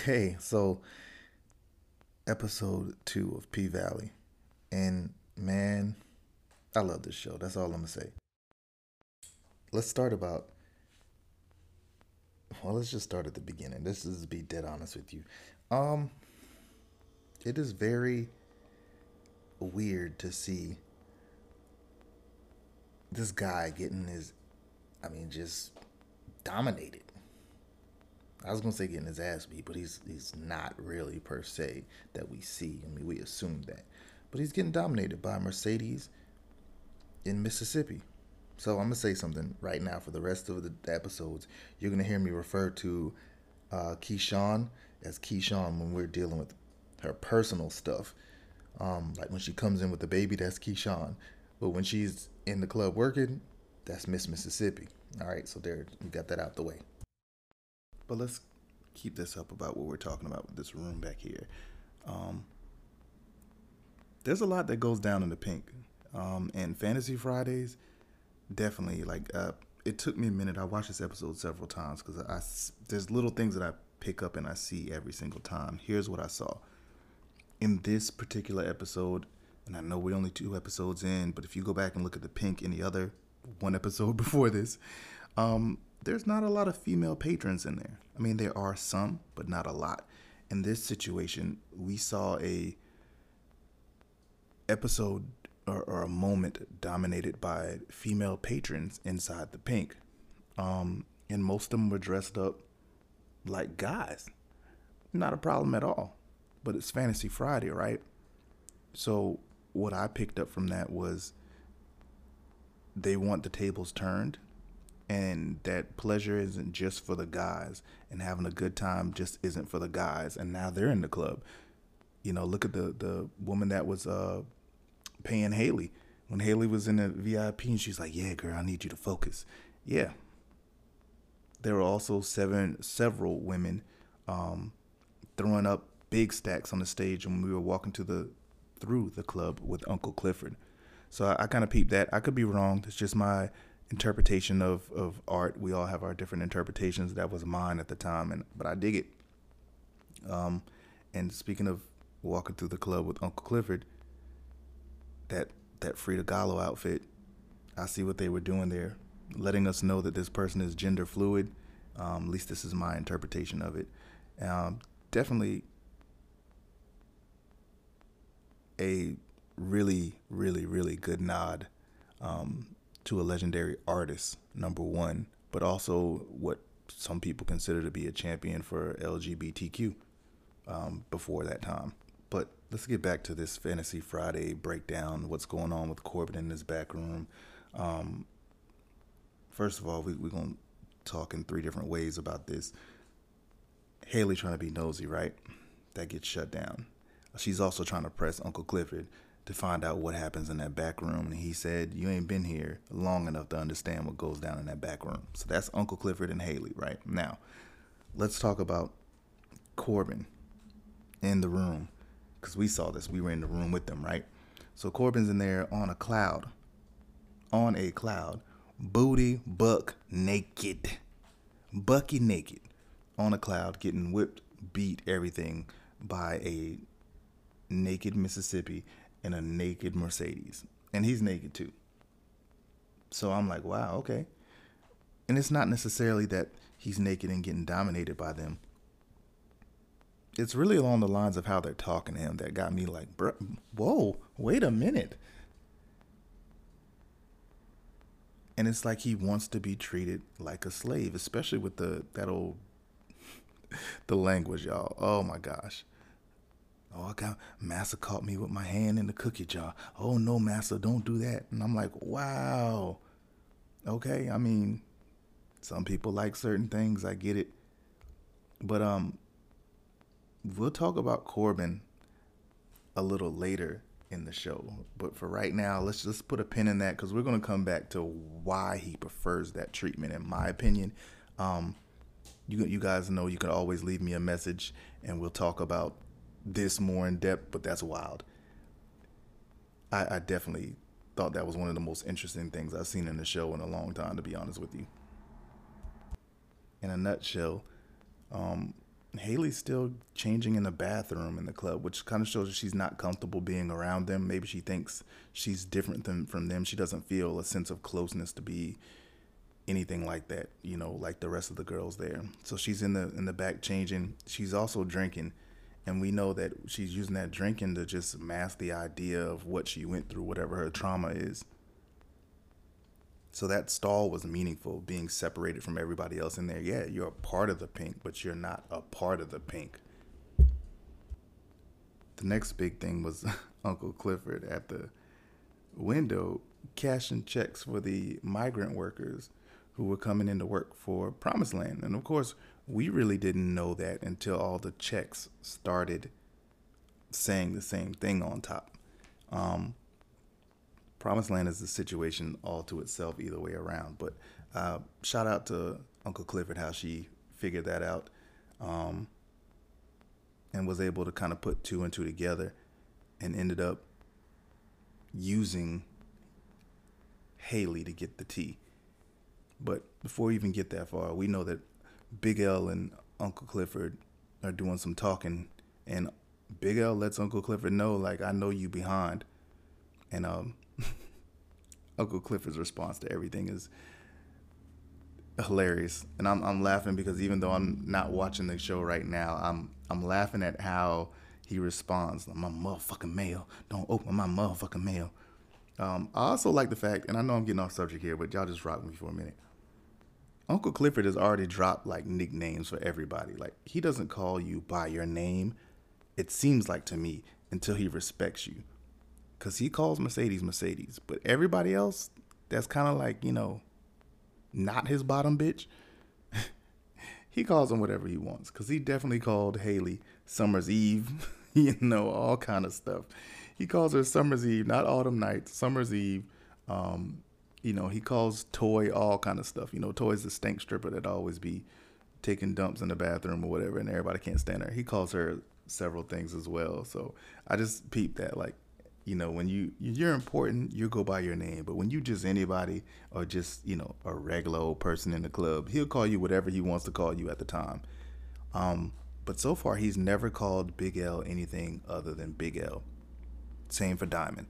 Okay, so episode two of P Valley. And man, I love this show. That's all I'm gonna say. Let's start about well, let's just start at the beginning. This is to be dead honest with you. Um it is very weird to see this guy getting his I mean just dominated I was gonna say getting his ass beat, but he's he's not really per se that we see. I mean, we assume that, but he's getting dominated by Mercedes in Mississippi. So I'm gonna say something right now for the rest of the episodes. You're gonna hear me refer to uh, Keyshawn as Keyshawn when we're dealing with her personal stuff. Um, like when she comes in with the baby, that's Keyshawn. But when she's in the club working, that's Miss Mississippi. All right, so there we got that out the way. But let's keep this up about what we're talking about with this room back here. Um, there's a lot that goes down in the pink. Um, and Fantasy Fridays, definitely like uh, it took me a minute. I watched this episode several times because I there's little things that I pick up and I see every single time. Here's what I saw in this particular episode, and I know we're only two episodes in, but if you go back and look at the pink in the other one episode before this, um, there's not a lot of female patrons in there. I mean, there are some, but not a lot. In this situation, we saw a episode or, or a moment dominated by female patrons inside the pink, um, and most of them were dressed up like guys. Not a problem at all, but it's Fantasy Friday, right? So what I picked up from that was they want the tables turned and that pleasure isn't just for the guys and having a good time just isn't for the guys and now they're in the club. You know look at the the woman that was uh paying haley. When haley was in the vip and she's like yeah girl i need you to focus. Yeah. There were also seven several women um throwing up big stacks on the stage when we were walking to the through the club with uncle clifford. So i, I kind of peeped that. I could be wrong. It's just my interpretation of, of art. We all have our different interpretations. That was mine at the time, and but I dig it. Um, and speaking of walking through the club with Uncle Clifford, that that Frida Kahlo outfit, I see what they were doing there, letting us know that this person is gender fluid. Um, at least this is my interpretation of it. Um, definitely a really, really, really good nod um, to a legendary artist, number one, but also what some people consider to be a champion for LGBTQ um, before that time. But let's get back to this Fantasy Friday breakdown. What's going on with Corbin in this back room? Um, first of all, we, we're going to talk in three different ways about this. Haley trying to be nosy, right? That gets shut down. She's also trying to press Uncle Clifford to find out what happens in that back room. And he said, You ain't been here long enough to understand what goes down in that back room. So that's Uncle Clifford and Haley, right? Now, let's talk about Corbin in the room because we saw this. We were in the room with them, right? So Corbin's in there on a cloud, on a cloud, booty buck naked, bucky naked, on a cloud, getting whipped, beat, everything by a naked Mississippi in a naked Mercedes. And he's naked too. So I'm like, wow, okay. And it's not necessarily that he's naked and getting dominated by them. It's really along the lines of how they're talking to him that got me like, bro, whoa, wait a minute. And it's like he wants to be treated like a slave, especially with the that old the language, y'all. Oh my gosh. Oh, I got Massa caught me with my hand in the cookie jar. Oh no, Massa, don't do that. And I'm like, wow. Okay, I mean, some people like certain things. I get it. But um, we'll talk about Corbin a little later in the show. But for right now, let's just put a pin in that because we're gonna come back to why he prefers that treatment. In my opinion, um, you you guys know you can always leave me a message and we'll talk about this more in depth, but that's wild. I, I definitely thought that was one of the most interesting things I've seen in the show in a long time, to be honest with you. In a nutshell, um, Haley's still changing in the bathroom in the club, which kind of shows that she's not comfortable being around them. Maybe she thinks she's different than from them. She doesn't feel a sense of closeness to be anything like that, you know, like the rest of the girls there. So she's in the in the back changing. She's also drinking, and we know that she's using that drinking to just mask the idea of what she went through, whatever her trauma is. So that stall was meaningful, being separated from everybody else in there. Yeah, you're a part of the pink, but you're not a part of the pink. The next big thing was Uncle Clifford at the window cashing checks for the migrant workers who were coming into work for Promised Land. And of course, we really didn't know that until all the checks started saying the same thing on top. Um, Promised Land is a situation all to itself, either way around. But uh, shout out to Uncle Clifford how she figured that out, um, and was able to kind of put two and two together, and ended up using Haley to get the tea. But before we even get that far, we know that Big L and Uncle Clifford are doing some talking, and Big L lets Uncle Clifford know, like, I know you behind, and um, Uncle Clifford's response to everything is hilarious, and I'm I'm laughing because even though I'm not watching the show right now, I'm I'm laughing at how he responds. My motherfucking mail. Don't open my motherfucking mail. Um, I also like the fact, and I know I'm getting off subject here, but y'all just rock me for a minute. Uncle Clifford has already dropped like nicknames for everybody. Like he doesn't call you by your name. It seems like to me until he respects you because he calls Mercedes Mercedes, but everybody else that's kind of like you know, not his bottom bitch. he calls them whatever he wants because he definitely called Haley Summer's Eve, you know, all kind of stuff. He calls her Summer's Eve, not Autumn Night, Summer's Eve. Um, you know, he calls Toy all kind of stuff. You know, Toy's the stank stripper that always be taking dumps in the bathroom or whatever, and everybody can't stand her. He calls her several things as well. So I just peeped that like you know when you you're important you go by your name but when you just anybody or just you know a regular old person in the club he'll call you whatever he wants to call you at the time um but so far he's never called big l anything other than big l same for diamond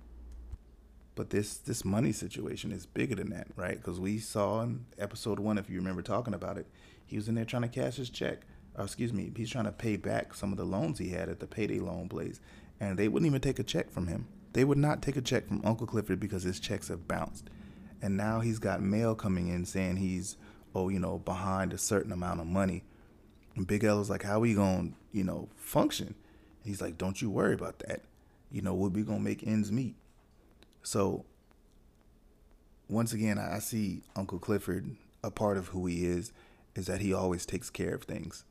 but this this money situation is bigger than that right because we saw in episode one if you remember talking about it he was in there trying to cash his check or excuse me he's trying to pay back some of the loans he had at the payday loan place and they wouldn't even take a check from him they would not take a check from Uncle Clifford because his checks have bounced. And now he's got mail coming in saying he's, oh, you know, behind a certain amount of money. And Big L was like, how are we to, you know, function? And he's like, don't you worry about that. You know, we'll be to make ends meet. So, once again, I see Uncle Clifford, a part of who he is, is that he always takes care of things.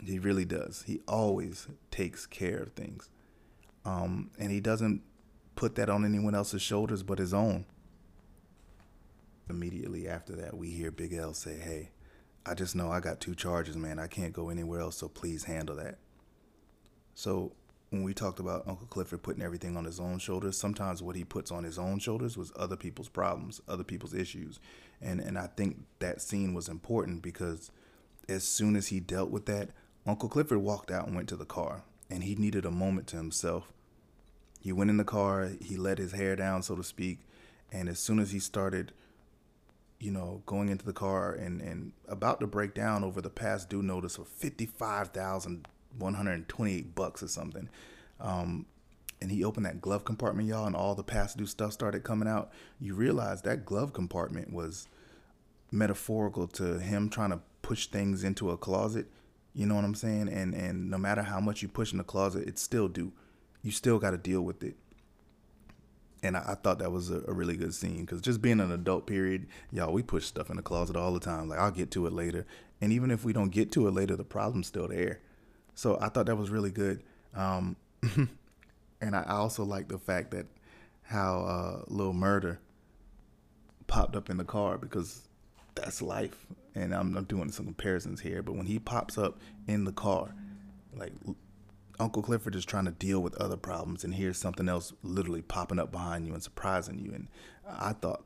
He really does. He always takes care of things. Um, and he doesn't put that on anyone else's shoulders but his own. Immediately after that, we hear Big L say, Hey, I just know I got two charges, man. I can't go anywhere else, so please handle that. So, when we talked about Uncle Clifford putting everything on his own shoulders, sometimes what he puts on his own shoulders was other people's problems, other people's issues. And and I think that scene was important because as soon as he dealt with that, Uncle Clifford walked out and went to the car and he needed a moment to himself he went in the car, he let his hair down, so to speak, and as soon as he started, you know, going into the car and, and about to break down over the past due notice of fifty five thousand one hundred twenty eight bucks or something, um, and he opened that glove compartment, y'all, and all the past due stuff started coming out. You realize that glove compartment was metaphorical to him trying to push things into a closet. You know what I'm saying? And and no matter how much you push in the closet, it still do you still got to deal with it. And I, I thought that was a, a really good scene because just being an adult period, y'all, we push stuff in the closet all the time. Like I'll get to it later, and even if we don't get to it later, the problem's still there. So I thought that was really good. Um, and I also like the fact that how uh, Lil Murda popped up in the car because that's life. And I'm, I'm doing some comparisons here, but when he pops up in the car, like Uncle Clifford is trying to deal with other problems, and here's something else literally popping up behind you and surprising you. And I thought,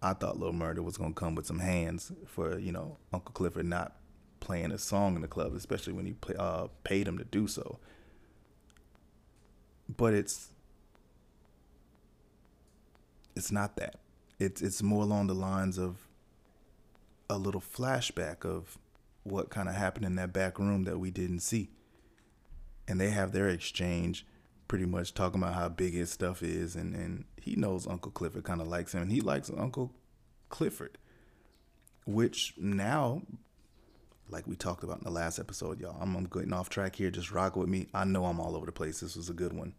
I thought Lil Murda was gonna come with some hands for you know Uncle Clifford not playing a song in the club, especially when he play, uh, paid him to do so. But it's it's not that. It's it's more along the lines of a little flashback of what kind of happened in that back room that we didn't see. And they have their exchange pretty much talking about how big his stuff is and, and he knows Uncle Clifford kind of likes him and he likes Uncle Clifford. Which now like we talked about in the last episode, y'all. I'm, I'm getting off track here. Just rock with me. I know I'm all over the place. This was a good one.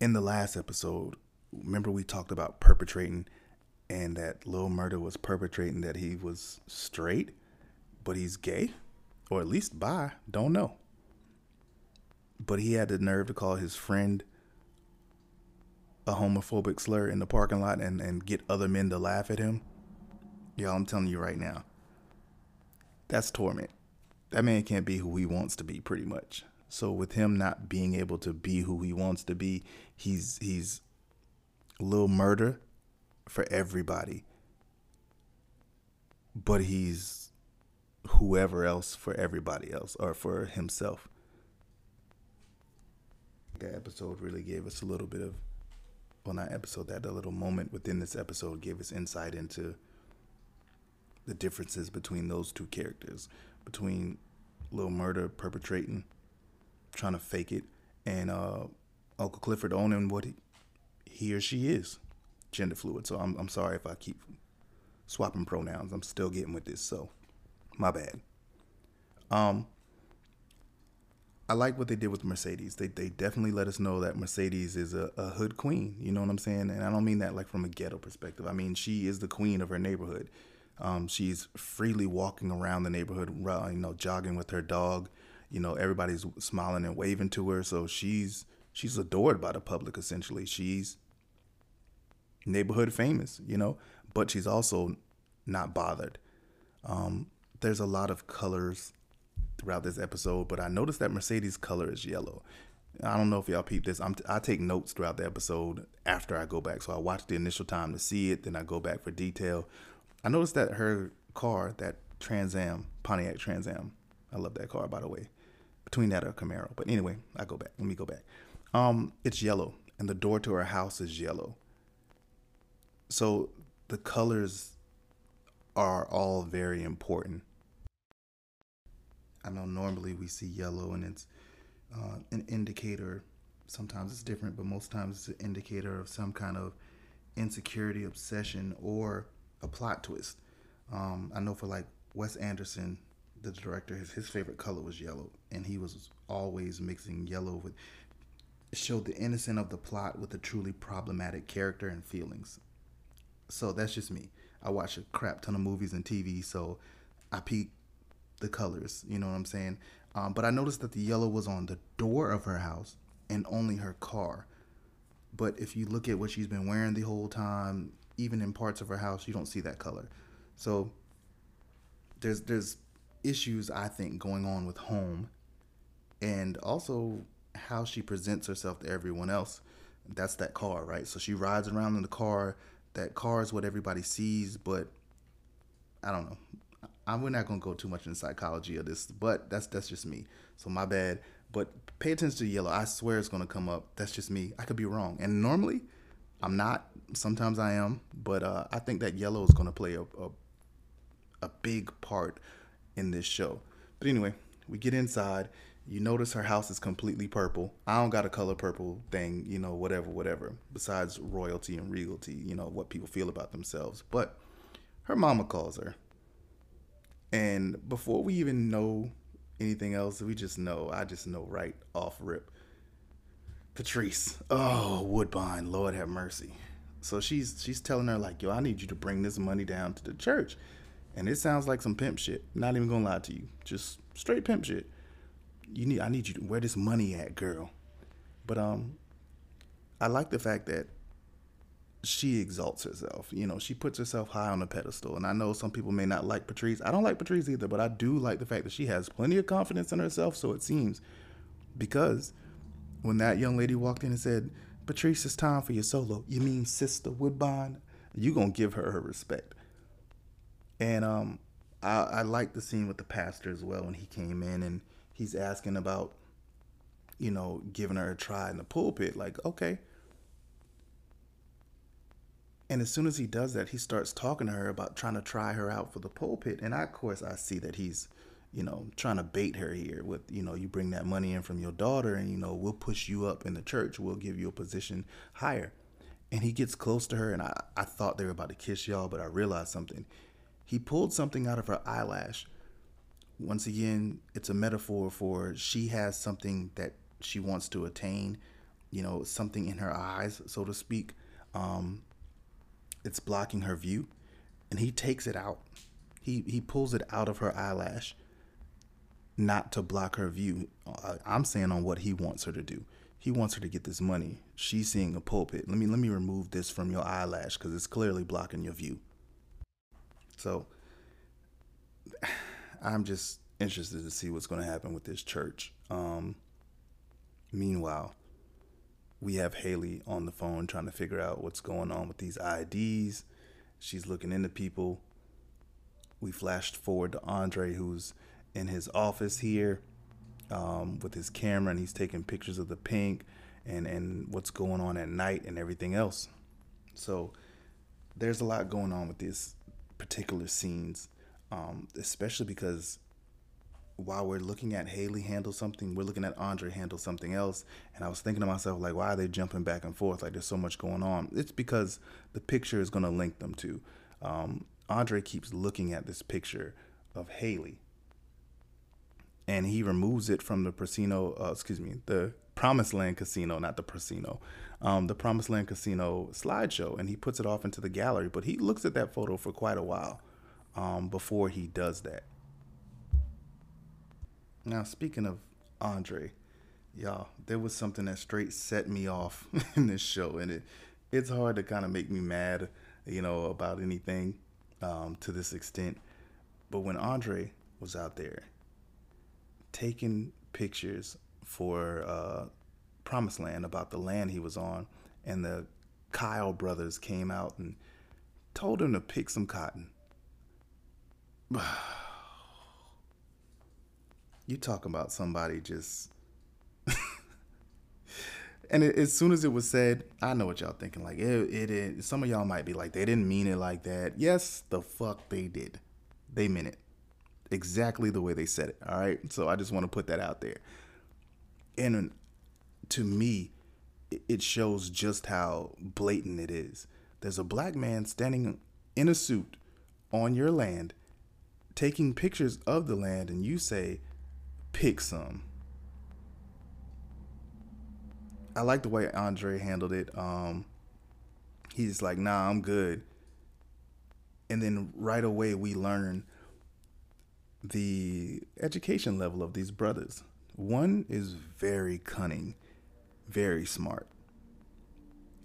In the last episode, remember we talked about perpetrating and that Lil Murda was perpetrating that he was straight, but he's gay, or at least bi, don't know. But he had the nerve to call his friend a homophobic slur in the parking lot and, and get other men to laugh at him. Y'all, I'm telling you right now, that's torment. That man can't be who he wants to be, pretty much. So with him not being able to be who he wants to be, he's he's a little murder for everybody. But he's whoever else for everybody else or for himself. That episode really gave us a little bit of well not episode, that a little moment within this episode gave us insight into the differences between those two characters. Between Little Murder perpetrating, trying to fake it, and uh, Uncle Clifford owning what he, he or she is gender fluid. So I'm I'm sorry if I keep swapping pronouns. I'm still getting with this, so my bad. Um I like what they did with Mercedes. They they definitely let us know that Mercedes is a, a hood queen. You know what I'm saying? And I don't mean that like from a ghetto perspective. I mean she is the queen of her neighborhood. Um, she's freely walking around the neighborhood, you know, jogging with her dog. You know, everybody's smiling and waving to her. So she's she's adored by the public. Essentially, she's neighborhood famous, you know, but she's also not bothered. Um, there's a lot of colors throughout this episode, but I noticed that Mercedes' color is yellow. I don't know if y'all peep this. I'm t- i take notes throughout the episode after I go back. So I watch the initial time to see it, then I go back for detail. I noticed that her car, that Trans Am, Pontiac Trans Am, I love that car by the way. Between that or Camaro, but anyway, I go back. Let me go back. Um, it's yellow, and the door to her house is yellow. So the colors are all very important. I know normally we see yellow and it's uh, an indicator. Sometimes it's different, but most times it's an indicator of some kind of insecurity, obsession, or a plot twist. Um, I know for like Wes Anderson, the director, his, his favorite color was yellow, and he was always mixing yellow with. Showed the innocent of the plot with a truly problematic character and feelings. So that's just me. I watch a crap ton of movies and TV, so I peek the colors. You know what I'm saying? Um, but I noticed that the yellow was on the door of her house and only her car. But if you look at what she's been wearing the whole time, even in parts of her house, you don't see that color. So there's there's issues I think going on with home, and also how she presents herself to everyone else. That's that car, right? So she rides around in the car that car is what everybody sees, but I don't know. I'm, we're not gonna go too much in psychology of this, but that's that's just me. So my bad. But pay attention to yellow. I swear it's gonna come up. That's just me. I could be wrong. And normally, I'm not. Sometimes I am. But uh, I think that yellow is gonna play a, a a big part in this show. But anyway, we get inside you notice her house is completely purple. I don't got a color purple thing, you know, whatever, whatever. Besides royalty and regality, you know, what people feel about themselves. But her mama calls her. And before we even know anything else, we just know, I just know right off rip. Patrice. Oh, Woodbine, Lord have mercy. So she's she's telling her like, yo, I need you to bring this money down to the church. And it sounds like some pimp shit. Not even gonna lie to you. Just straight pimp shit you need I need you to where this money at, girl. But um I like the fact that she exalts herself. You know, she puts herself high on a pedestal. And I know some people may not like Patrice. I don't like Patrice either, but I do like the fact that she has plenty of confidence in herself, so it seems. Because when that young lady walked in and said, Patrice, it's time for your solo. You mean Sister Woodbine? You gonna give her her respect. And um, I, I like the scene with the pastor as well when he came in and he's asking about, you know, giving her a try in the pulpit. Like, okay. And as soon as he does that, he starts talking to her about trying to try her out for the pulpit. And I, of course, I see that he's, you know, trying to bait her here with, you know, you bring that money in from your daughter and, you know, we'll push you up in the church. We'll give you a position higher. And he gets close to her, and I, I thought they were about to kiss y'all, but I realized something he pulled something out of her eyelash. Once again, it's a metaphor for she has something that she wants to attain, you know, something in her eyes, so to speak. Um, it's blocking her view, and he takes it out. He he pulls it out of her eyelash, not to block her view. I'm saying on what he wants her to do. He wants her to get this money. She's seeing a pulpit. Let me let me remove this from your eyelash because it's clearly blocking your view. So I'm just interested to see what's going to happen with this church. Um, meanwhile, we have Haley on the phone trying to figure out what's going on with these IDs. She's looking into people. We flashed forward to Andre, who's in his office here um, with his camera, and he's taking pictures of the pink and and what's going on at night and everything else. So there's a lot going on with this particular scenes, um, especially because while we're looking at Haley handle something, we're looking at Andre handle something else. And I was thinking to myself, like, why are they jumping back and forth? Like, there's so much going on. It's because the picture is going to link them to. Um, Andre keeps looking at this picture of Haley, and he removes it from the Casino. Uh, excuse me, the Promised Land Casino, not the Prosceno, um, the Promised Land Casino slideshow, and he puts it off into the gallery. But he looks at that photo for quite a while um, before he does that. Now, speaking of Andre, y'all, there was something that straight set me off in this show, and it it's hard to kind of make me mad, you know, about anything um, to this extent. But when Andre was out there taking pictures for uh, Promised Land about the land he was on, and the Kyle brothers came out and told him to pick some cotton. you talk about somebody just. and as soon as it was said, I know what y'all thinking. Like it, it, it, some of y'all might be like, they didn't mean it like that. Yes, the fuck they did. They meant it exactly the way they said it. All right. So I just want to put that out there and to me, it shows just how blatant it is. There's a black man standing in a suit on your land, taking pictures of the land, and you say, pick some. I like the way Andre handled it. Um, he's like, nah, I'm good. And then right away, we learn the education level of these brothers. One is very cunning, very smart.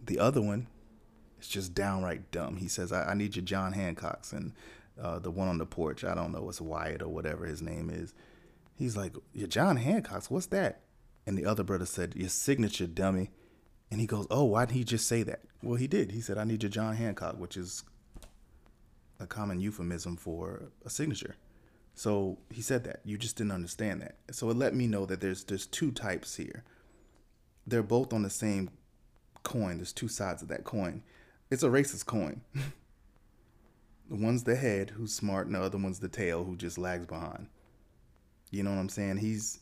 The other one is just downright dumb. He says, I, I need your John Hancocks. And uh, the one on the porch, I don't know, it's Wyatt or whatever his name is. He's like, Your John Hancocks, what's that? And the other brother said, Your signature, dummy. And he goes, Oh, why didn't he just say that? Well, he did. He said, I need your John Hancock, which is a common euphemism for a signature. So he said that. You just didn't understand that. So it let me know that there's there's two types here. They're both on the same coin. There's two sides of that coin. It's a racist coin. the one's the head who's smart and the other one's the tail who just lags behind. You know what I'm saying? He's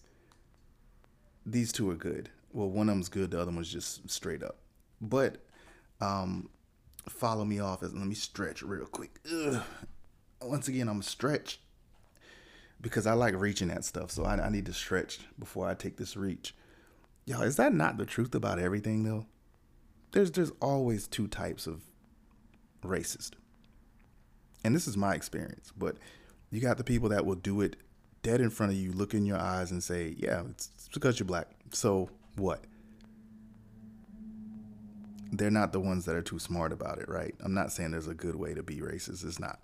these two are good. Well, one of them's good, the other one's just straight up. But um follow me off as let me stretch real quick. Ugh. Once again, I'm stretched because I like reaching at stuff. So I, I need to stretch before I take this reach. Y'all, is that not the truth about everything though? There's there's always two types of racist. And this is my experience, but you got the people that will do it dead in front of you, look in your eyes and say, "Yeah, it's, it's because you're black." So what? They're not the ones that are too smart about it, right? I'm not saying there's a good way to be racist. It's not.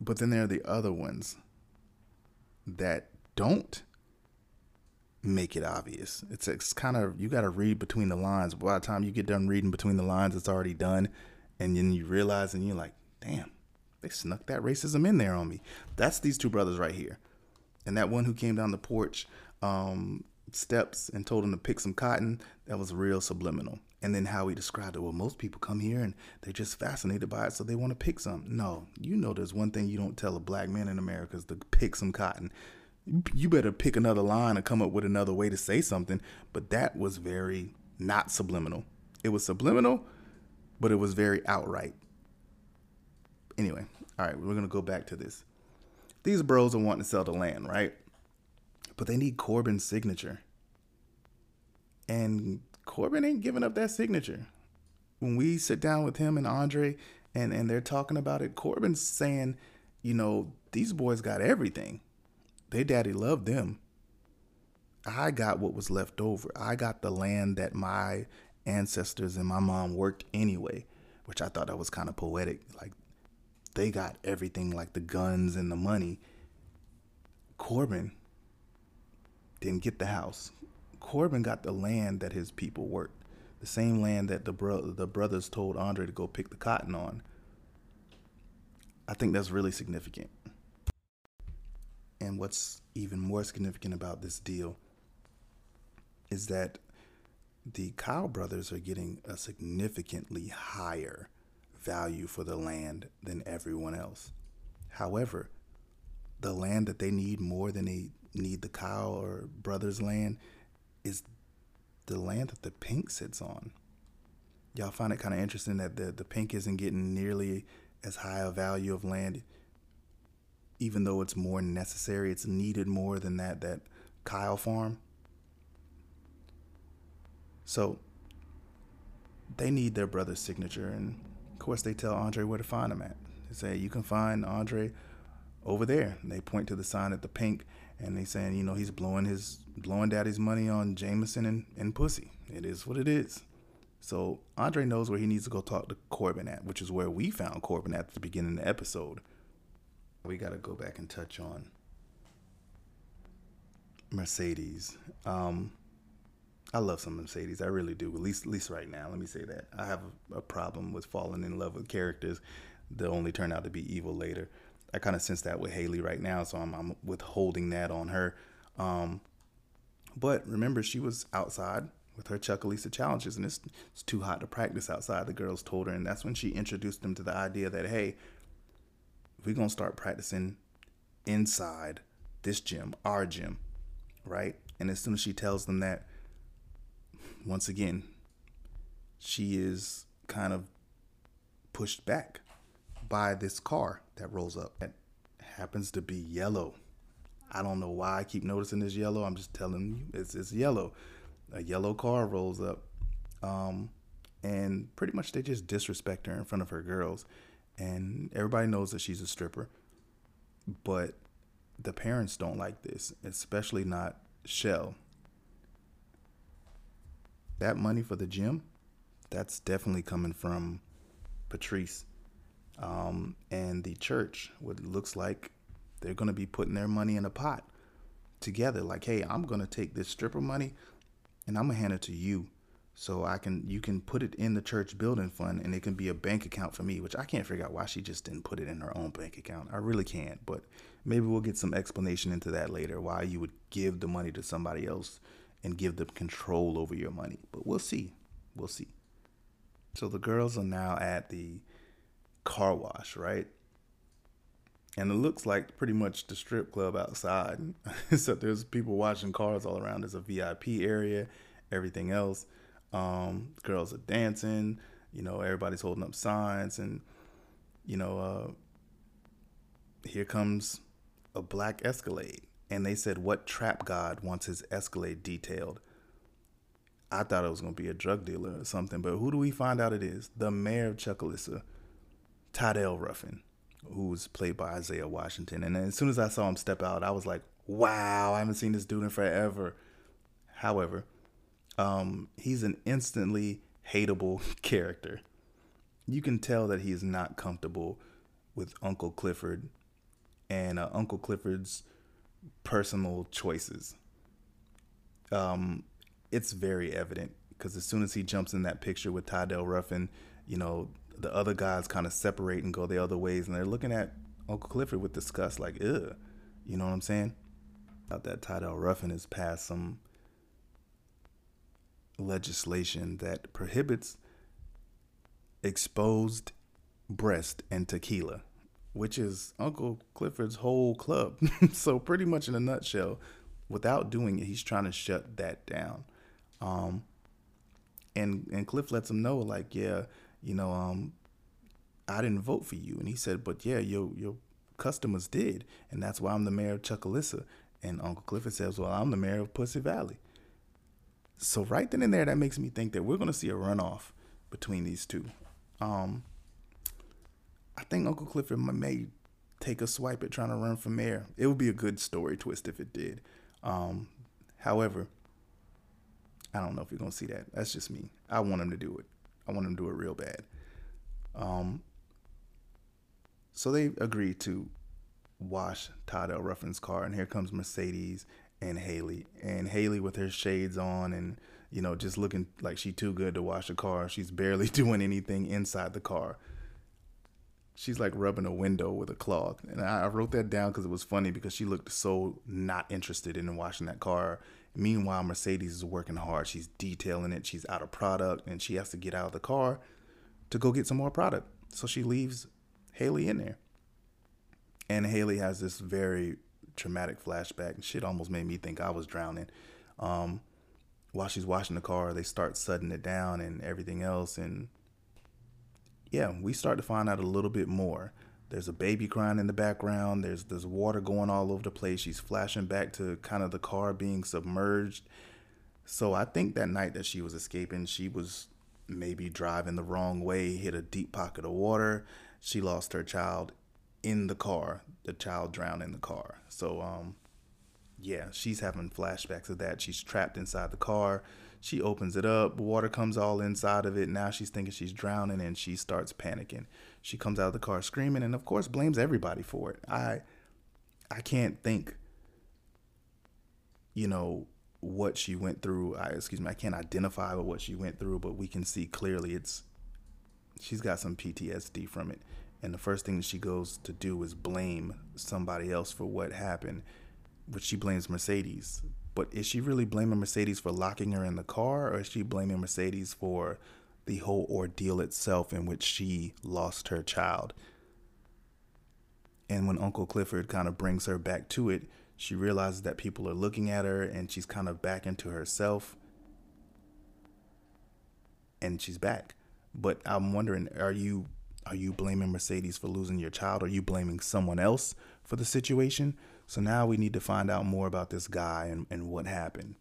But then there are the other ones that don't make it obvious. It's it's kind of you got to read between the lines. By the time you get done reading between the lines, it's already done, and then you realize, and you're like, damn, they snuck that racism in there on me. That's these two brothers right here. And that one who came down the porch um, steps and told him to pick some cotton, that was real subliminal. And then how he described it, well, most people come here and they're just fascinated by it, so they want to pick some. No, you know, there's one thing you don't tell a black man in America is to pick some cotton. You better pick another line and come up with another way to say something. But that was very not subliminal. It was subliminal, but it was very outright. Anyway, all right, we're going to go back to this. These bros are wanting to sell the land, right? But they need Corbin's signature. And Corbin ain't giving up that signature. When we sit down with him and Andre and, and they're talking about it, Corbin's saying, you know, these boys got everything. Their daddy loved them. I got what was left over. I got the land that my ancestors and my mom worked anyway, which I thought that was kind of poetic. Like they got everything like the guns and the money. Corbin didn't get the house. Corbin got the land that his people worked, the same land that the bro- the brothers told Andre to go pick the cotton on. I think that's really significant. And what's even more significant about this deal is that the Kyle brothers are getting a significantly higher value for the land than everyone else. However, the land that they need more than they need the Kyle or brothers' land is the land that the pink sits on. Y'all find it kind of interesting that the, the pink isn't getting nearly as high a value of land, even though it's more necessary. It's needed more than that that Kyle farm. So they need their brother's signature, and of course they tell Andre where to find him at. They say you can find Andre over there. And they point to the sign at the pink, and they saying you know he's blowing his blowing daddy's money on Jameson and, and pussy. It is what it is. So Andre knows where he needs to go talk to Corbin at, which is where we found Corbin at the beginning of the episode. We got to go back and touch on Mercedes. Um, I love some Mercedes. I really do. At least, at least right now. Let me say that I have a, a problem with falling in love with characters that only turn out to be evil later. I kind of sense that with Haley right now, so I'm, I'm withholding that on her. Um, but remember, she was outside with her Chucalissa challenges, and it's, it's too hot to practice outside, the girls told her. And that's when she introduced them to the idea that, hey, we're going to start practicing inside this gym, our gym, right? And as soon as she tells them that, once again, she is kind of pushed back by this car that rolls up. That happens to be yellow. I don't know why I keep noticing this yellow. I'm just telling you, it's, it's yellow. A yellow car rolls up. Um, and pretty much they just disrespect her in front of her girls. And everybody knows that she's a stripper. But the parents don't like this, especially not Shell. That money for the gym, that's definitely coming from Patrice. Um, and the church, what looks like they're going to be putting their money in a pot together. Like, hey, I'm going to take this stripper money and I'm going to hand it to you so I can you can put it in the church building fund and it can be a bank account for me, which I can't figure out why she just didn't put it in her own bank account. I really can't, but maybe we'll get some explanation into that later why you would give the money to somebody else and give them control over your money. But we'll see. We'll see. So the girls are now at the car wash, right? And it looks like pretty much the strip club outside. so there's people washing cars all around. There's a VIP area, everything else. Um, girls are dancing. You know, everybody's holding up signs, and you know, uh, here comes a black Escalade. And they said, "What trap god wants his Escalade detailed?" I thought it was gonna be a drug dealer or something, but who do we find out it is? The mayor of Chucalissa, Tydell Ruffin, who's played by Isaiah Washington. And as soon as I saw him step out, I was like, "Wow, I haven't seen this dude in forever." However, um, he's an instantly hateable character. You can tell that he is not comfortable with Uncle Clifford and uh, Uncle Clifford's personal choices. Um, it's very evident because as soon as he jumps in that picture with Tydell Ruffin, you know, the other guys kind of separate and go the other ways, and they're looking at Uncle Clifford with disgust, like, ugh, you know what I'm saying? About that Tydell Ruffin has passed some legislation that prohibits exposed breast and tequila, which is Uncle Clifford's whole club. so pretty much in a nutshell, without doing it, he's trying to shut that down. Um, and and Cliff lets him know, like, yeah, you know, um, I didn't vote for you, and he said, but yeah, your your customers did, and that's why I'm the mayor of Chucalissa. And Uncle Clifford says, well, I'm the mayor of Pussy Valley. So right then and there, that makes me think that we're going to see a runoff between these two. Um, I think Uncle Clifford may take a swipe at trying to run for mayor. It would be a good story twist if it did. Um, however, I don't know if you're gonna see that. That's just me. I want him to do it. I want him to do it real bad. Um, so they agreed to wash Tydell Ruffin's car, and here comes Mercedes and Haley, and Haley with her shades on and you know just looking like she too good to wash a car. She's barely doing anything inside the car. She's like rubbing a window with a cloth, and I wrote that down because it was funny because she looked so not interested in washing that car. Meanwhile, Mercedes is working hard. She's detailing it. She's out of product, and she has to get out of the car to go get some more product. So she leaves Haley in there. And Haley has this very traumatic flashback. And shit almost made me think I was drowning. Um, while she's washing the car, they start sudding it down and everything else. And yeah, we start to find out a little bit more. There's a baby crying in the background. There's there's water going all over the place. She's flashing back to kind of the car being submerged. So I think that night that she was escaping, she was maybe driving the wrong way, hit a deep pocket of water. She lost her child in the car. The child drowned in the car. So um yeah, she's having flashbacks of that. She's trapped inside the car. She opens it up, water comes all inside of it. Now she's thinking she's drowning and she starts panicking. She comes out of the car screaming and of course blames everybody for it. I I can't think you know what she went through. I excuse me, I can't identify with what she went through, but we can see clearly it's she's got some PTSD from it. And the first thing she goes to do is blame somebody else for what happened, which she blames Mercedes. But is she really blaming Mercedes for locking her in the car, or is she blaming Mercedes for the whole ordeal itself in which she lost her child? And when Uncle Clifford kind of brings her back to it, she realizes that people are looking at her and she's kind of back into herself. And she's back. But I'm wondering, are you are you blaming Mercedes for losing your child? Are you blaming someone else for the situation? So now we need to find out more about this guy and, and what happened.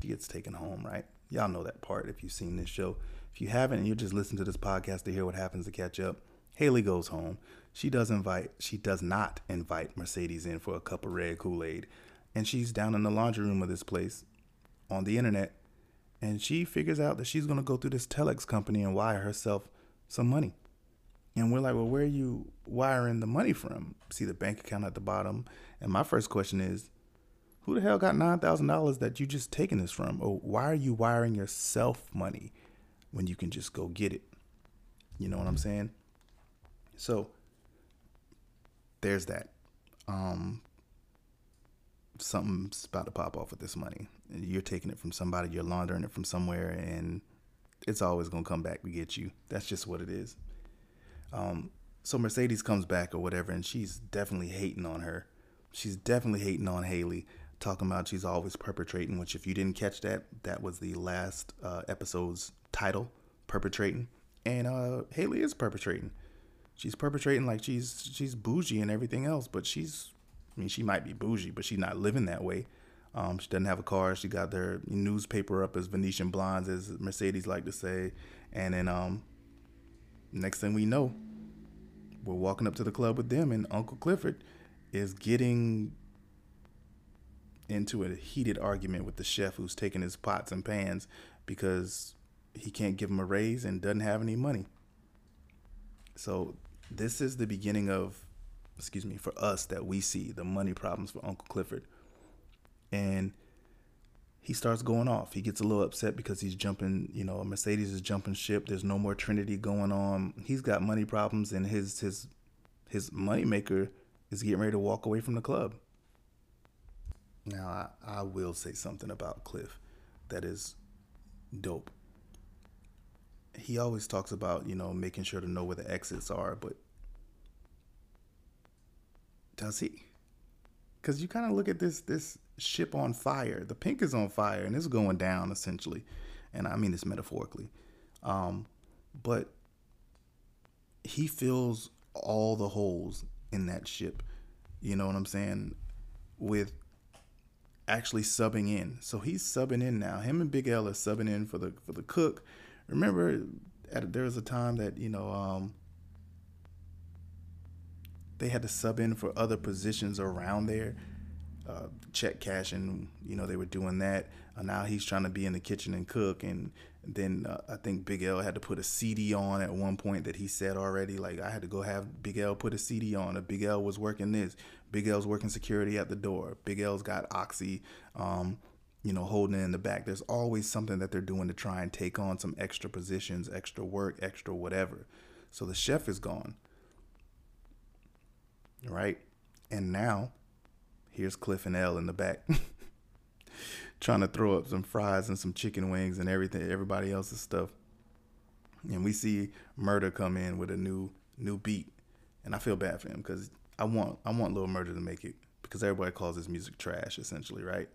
He gets taken home, right? Y'all know that part if you've seen this show. If you haven't and you're just listening to this podcast to hear what happens to catch up, Haley goes home. She does invite she does not invite Mercedes in for a cup of red Kool-Aid. And she's down in the laundry room of this place on the internet. And she figures out that she's gonna go through this telex company and wire herself some money. And we're like, well, where are you wiring the money from? See the bank account at the bottom. And my first question is, who the hell got nine thousand dollars that you just taking this from? Or why are you wiring yourself money when you can just go get it? You know what I'm saying? So there's that. Um, something's about to pop off with this money. You're taking it from somebody, you're laundering it from somewhere, and it's always gonna come back to get you. That's just what it is. Um, so Mercedes comes back or whatever, and she's definitely hating on her. She's definitely hating on Haley, talking about she's always perpetrating. Which, if you didn't catch that, that was the last uh, episode's title, perpetrating. And uh, Haley is perpetrating. She's perpetrating like she's she's bougie and everything else, but she's, I mean, she might be bougie, but she's not living that way. Um, she doesn't have a car. She got their newspaper up as Venetian blondes, as Mercedes like to say, and then um, next thing we know, we're walking up to the club with them, and Uncle Clifford is getting into a heated argument with the chef who's taking his pots and pans because he can't give him a raise and doesn't have any money. So this is the beginning of, excuse me, for us that we see the money problems for Uncle Clifford. And he starts going off. He gets a little upset because he's jumping, you know, Mercedes is jumping ship. There's no more Trinity going on. He's got money problems and his his his moneymaker is getting ready to walk away from the club. Now I, I will say something about Cliff that is dope. He always talks about, you know, making sure to know where the exits are, but does he? Because you kind of look at this this ship on fire. The Pynk is on fire and it's going down essentially, and I mean this metaphorically. Um, but he fills all the holes in that ship. You know what I'm saying? With actually subbing in. So he's subbing in now. Him and Big L are subbing in for the for the cook. Remember, at, there was a time that you know um, they had to sub in for other positions around there. Uh, check cashing, you know, they were doing that. Uh, now he's trying to be in the kitchen and cook. And, then uh, I think Big L had to put a CD on at one point that he said already. Like, I had to go have Big L put a CD on. If Big L was working this, Big L's working security at the door. Big L's got Oxy, um, you know, holding in the back. There's always something that they're doing to try and take on some extra positions, extra work, extra whatever. So the chef is gone right? And now, here's Cliff and L in the back, trying to throw up some fries and some chicken wings and everything, everybody else's stuff. And we see Murda come in with a new new beat, and I feel bad for him because I want I want Little Murda to make it because everybody calls his music trash essentially, right?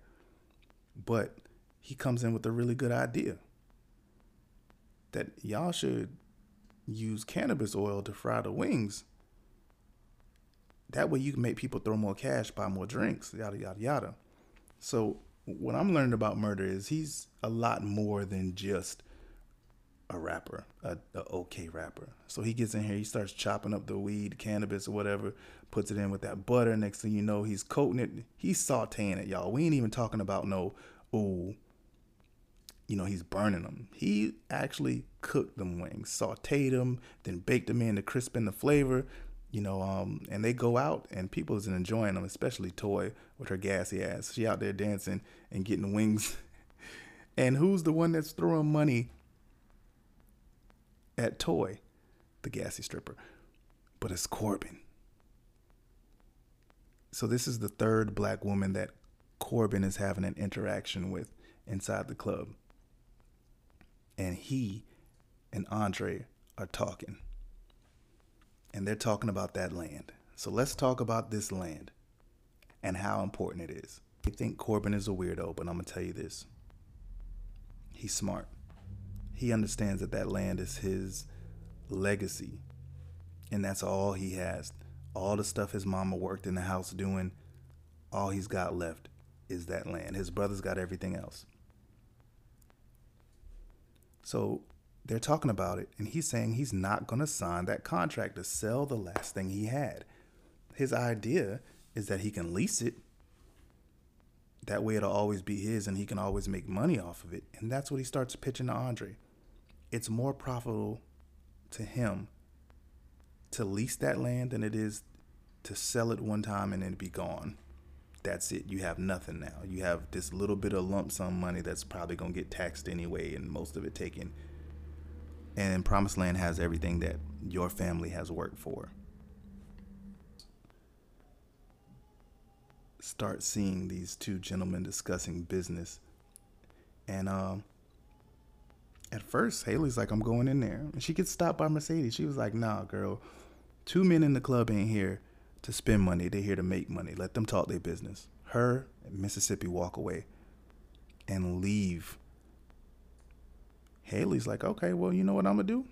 But he comes in with a really good idea that y'all should use cannabis oil to fry the wings that way you can make people throw more cash, buy more drinks, yada yada yada. So what I'm learning about Murda is he's a lot more than just a rapper, a, a, okay rapper. So he gets in here, he starts chopping up the weed, cannabis, or whatever, puts it in with that butter. Next thing you know, he's coating it, he's sauteing it, y'all. We ain't even talking about no, ooh, you know, he's burning them. He actually cooked them wings, sauteed them, then baked them in to crispen the flavor you know, um, and they go out and people is enjoying them, especially Toy with her gassy ass. She out there dancing and getting wings. and who's the one that's throwing money at Toy, the gassy stripper? But it's Corbin. So this is the third black woman that Corbin is having an interaction with inside the club. And he and Andre are talking and they're talking about that land. So let's talk about this land and how important it is. I think Corbin is a weirdo, but I'm going to tell you this. He's smart. He understands that that land is his legacy, and that's all he has. All the stuff his mama worked in the house doing, all he's got left is that land. His brother's got everything else. So they're talking about it, and he's saying he's not going to sign that contract to sell the last thing he had. His idea is that he can lease it. That way, it'll always be his, and he can always make money off of it. And that's what he starts pitching to Andre. It's more profitable to him to lease that land than it is to sell it one time and then be gone. That's it. You have nothing now. You have this little bit of lump sum money that's probably going to get taxed anyway, and most of it taken and Promised Land has everything that your family has worked for. Start seeing these two gentlemen discussing business. And um, at first, Haley's like, I'm going in there. And she gets stopped by Mercedes. She was like, Nah, girl. Two men in the club ain't here to spend money. They're here to make money. Let them talk their business. Her Mississippi walk away and leave Haley's like, okay, well, you know what I'm gonna do?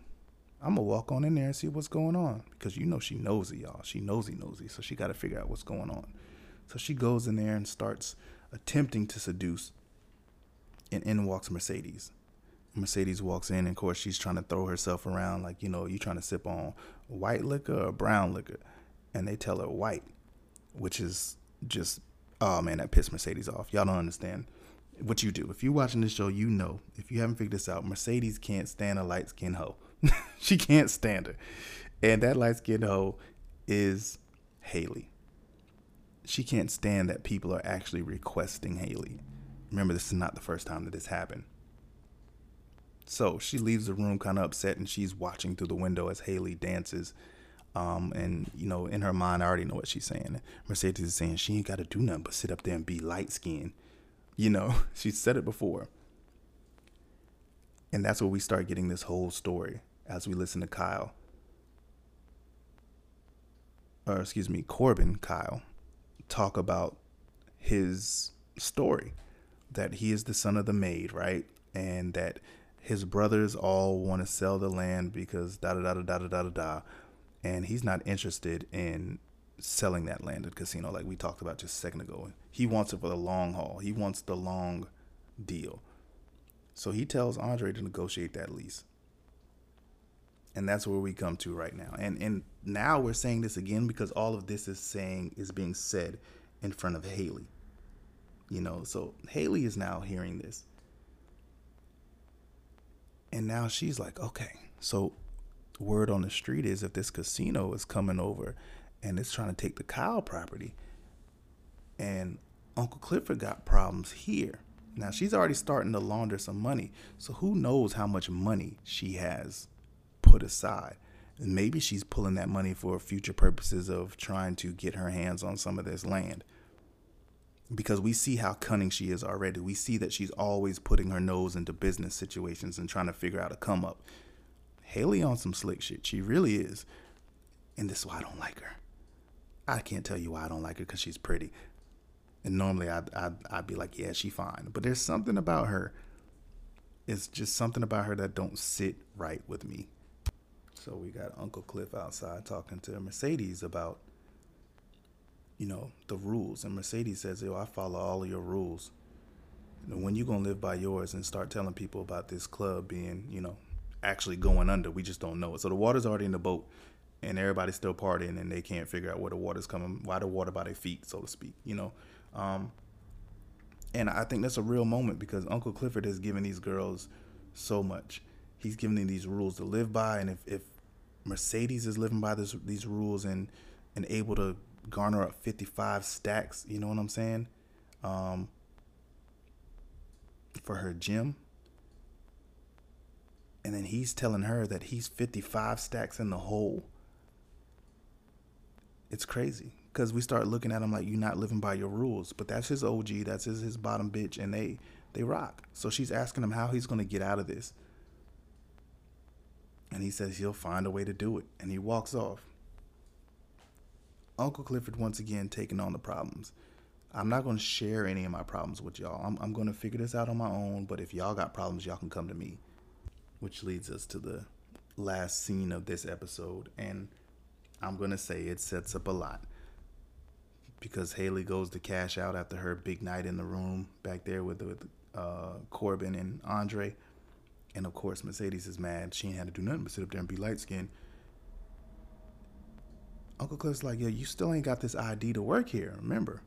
I'm gonna walk on in there and see what's going on because you know she nosy, y'all. She knows nosy, nosy, so she got to figure out what's going on. So she goes in there and starts attempting to seduce. And in walks Mercedes. Mercedes walks in, and of course she's trying to throw herself around like, you know, you trying to sip on white liquor or brown liquor, and they tell her white, which is just, oh man, that pissed Mercedes off. Y'all don't understand what you do. If you're watching this show, you know. If you haven't figured this out, Mercedes can't stand a light skinned hoe. she can't stand her. And that light skinned hoe is Haley. She can't stand that people are actually requesting Haley. Remember, this is not the first time that this happened. So she leaves the room kind of upset and she's watching through the window as Haley dances. Um, and, you know, in her mind, I already know what she's saying. Mercedes is saying she ain't got to do nothing but sit up there and be light skinned. You know, she's said it before. And that's where we start getting this whole story as we listen to Kyle. Or, excuse me, Corbin Kyle talk about his story that he is the son of the maid, right? And that his brothers all want to sell the land because da da da da da da da da, and he's not interested in selling that land at casino like we talked about just a second ago. He wants it for the long haul. He wants the long deal. So he tells Andre to negotiate that lease. And that's where we come to right now. And and now we're saying this again because all of this is saying is being said in front of Haley. You know, so Haley is now hearing this. And now she's like, okay, so word on the street is if this casino is coming over and it's trying to take the Kyle property, and Uncle Clifford got problems here. Now she's already starting to launder some money. So who knows how much money she has put aside. And maybe she's pulling that money for future purposes of trying to get her hands on some of this land because we see how cunning she is already. We see that she's always putting her nose into business situations and trying to figure out a come up. Haley on some slick shit. She really is. And this is why I don't like her. I can't tell you why I don't like her because she's pretty. And normally I'd, I'd, I'd be like, yeah, she fine. But there's something about her. It's just something about her that don't sit right with me. So we got Uncle Cliff outside talking to Mercedes about you know, the rules. And Mercedes says, yo, I follow all of your rules. And when you gonna live by yours and start telling people about this club being, you know, actually going under? We just don't know it. So the water's already in the boat, and everybody's still partying, and they can't figure out where the water's coming, why the water by their feet, so to speak. You know, um, and I think that's a real moment because Uncle Clifford has given these girls so much. He's given them these rules to live by, and if, if Mercedes is living by this, these rules and and able to garner up 55 stacks, you know what I'm saying? Um, for her gym. And then he's telling her that he's 55 stacks in the hole. It's crazy because we start looking at him like you're not living by your rules. But that's his OG, that's his, his bottom bitch, and they they rock. So she's asking him how he's going to get out of this. And he says he'll find a way to do it. And he walks off. Uncle Clifford once again taking on the problems. I'm not going to share any of my problems with y'all. I'm, I'm going to figure this out on my own, but if y'all got problems, y'all can come to me. Which leads us to the last scene of this episode. And I'm going to say it sets up a lot. Because Haley goes to cash out after her big night in the room back there with, with uh, Corbin and Andre. And of course, Mercedes is mad. She ain't had to do nothing but sit up there and be light skinned. Uncle Cliff's like, yo, you still ain't got this ID to work here, remember?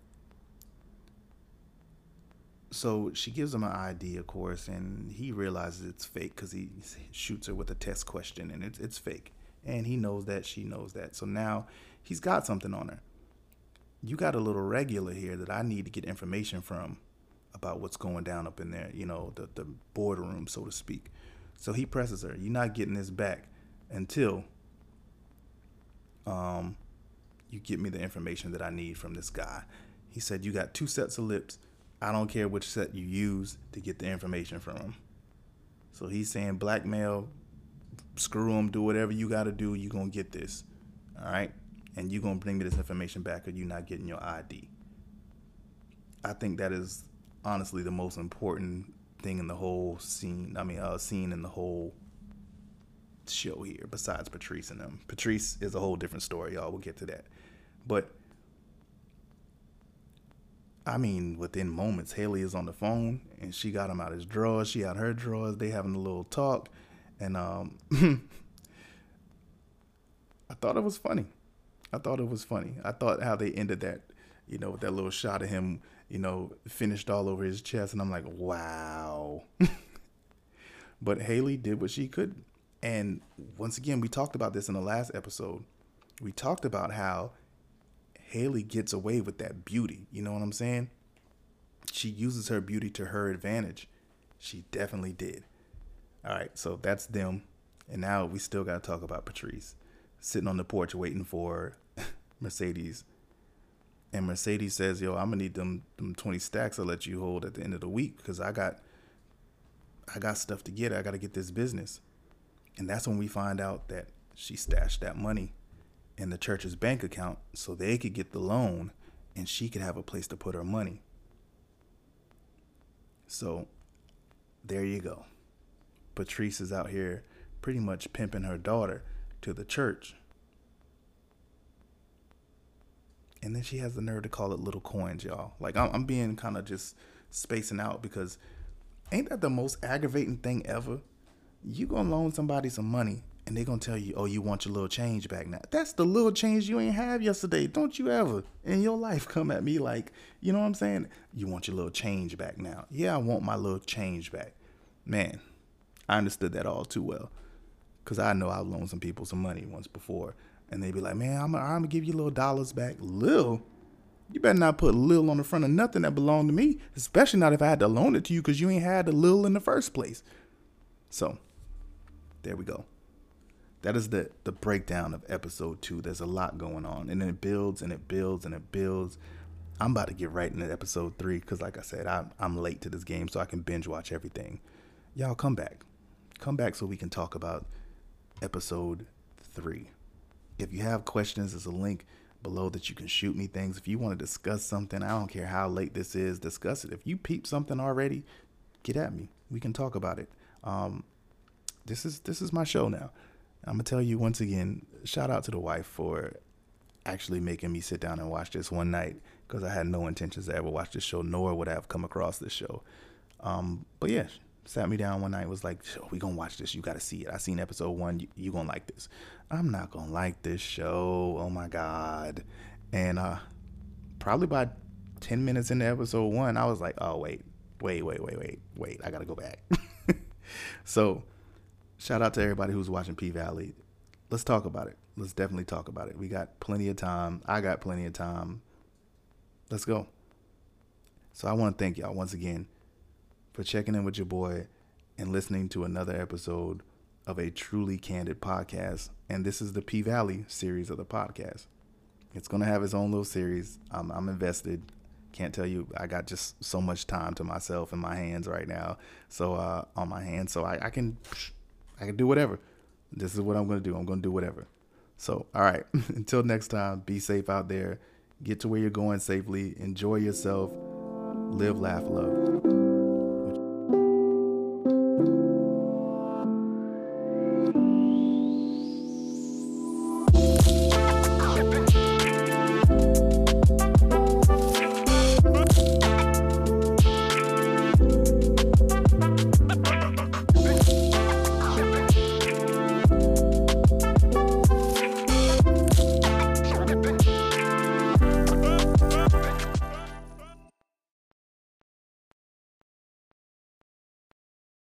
So she gives him an ID, of course, and he realizes it's fake because he shoots her with a test question, and it's it's fake, and he knows that she knows that. So now he's got something on her. You got a little regular here that I need to get information from about what's going down up in there, you know, the the boardroom, so to speak. So he presses her. You're not getting this back until um, you get me the information that I need from this guy. He said, You got two sets of lips. I don't care which set you use to get the information from him. So he's saying, blackmail, screw them, do whatever you got to do. You're going to get this. All right. And you're going to bring me this information back or you're not getting your ID. I think that is honestly the most important thing in the whole scene. I mean, uh, scene in the whole show here besides Patrice and them. Patrice is a whole different story, y'all. We'll get to that. But I mean, within moments, Haley is on the phone and she got him out his drawers. She out her drawers. They having a little talk, and um, I thought it was funny. I thought it was funny. I thought how they ended that, you know, with that little shot of him, you know, finished all over his chest, and I'm like, wow. but Haley did what she could. And once again, we talked about this in the last episode. We talked about how Haley gets away with that beauty. You know what I'm saying? she uses her beauty to her advantage. She definitely did. All right, so that's them. And now we still got to talk about Patrice sitting on the porch waiting for Mercedes. And Mercedes says, "Yo, I'm gonna need them them 20 stacks I'll let you hold at the end of the week because I got I got stuff to get. I got to get this business." And that's when we find out that she stashed that money in the church's bank account so they could get the loan and she could have a place to put her money. So there you go. Patrice is out here pretty much pimping her daughter to the church. And then she has the nerve to call it little coins, y'all. Like, I'm, I'm being kind of just spacing out because ain't that the most aggravating thing ever? You gonna loan somebody some money and they gonna tell you, oh, you want your little change back now. That's the little change you ain't have yesterday. Don't you ever in your life come at me like, you know what I'm saying? You want your little change back now. Yeah, I want my little change back. Man, I understood that all too well. Cause I know I've loaned some people some money once before. And they'd be like, man, I'm, I'm gonna give you little dollars back. Lil, you better not put Lil on the front of nothing that belonged to me, especially not if I had to loan it to you because you ain't had the Lil in the first place. So, there we go. That is the the breakdown of episode two. There's a lot going on, and it builds and it builds and it builds. I'm about to get right into episode three because, like I said, I'm I'm late to this game, so I can binge watch everything. Y'all come back, come back so we can talk about episode three. If you have questions, there's a link below that you can shoot me things. If you want to discuss something, I don't care how late this is, discuss it. If you peep something already, get at me. We can talk about it. Um, this is this is my show now. I'm gonna tell you once again. Shout out to the wife for actually making me sit down and watch this one night because I had no intentions to ever watch this show, nor would I have come across this show. Um, but yeah, sat me down one night was like we gonna watch this. You gotta see it. I seen episode one. You, you gonna like this. I'm not gonna like this show. Oh my god. And uh probably by 10 minutes into episode one i was like oh wait wait wait wait wait wait. I gotta go back. So shout out to everybody who's watching p valley. Let's talk about it. Let's definitely talk about it. We got plenty of time. I got plenty of time. Let's go. So i want to thank y'all once again for checking in with your boy and listening to another episode of a truly candid podcast. And this is the P Valley series of the podcast. It's going to have its own little series. I'm, I'm invested. Can't tell you, I got just so much time to myself in my hands right now. So, uh, on my hands, so I, I can, I can do whatever. This is what I'm going to do. I'm going to do whatever. So, all right. Until next time, be safe out there. Get to where you're going safely. Enjoy yourself. Live, laugh, love.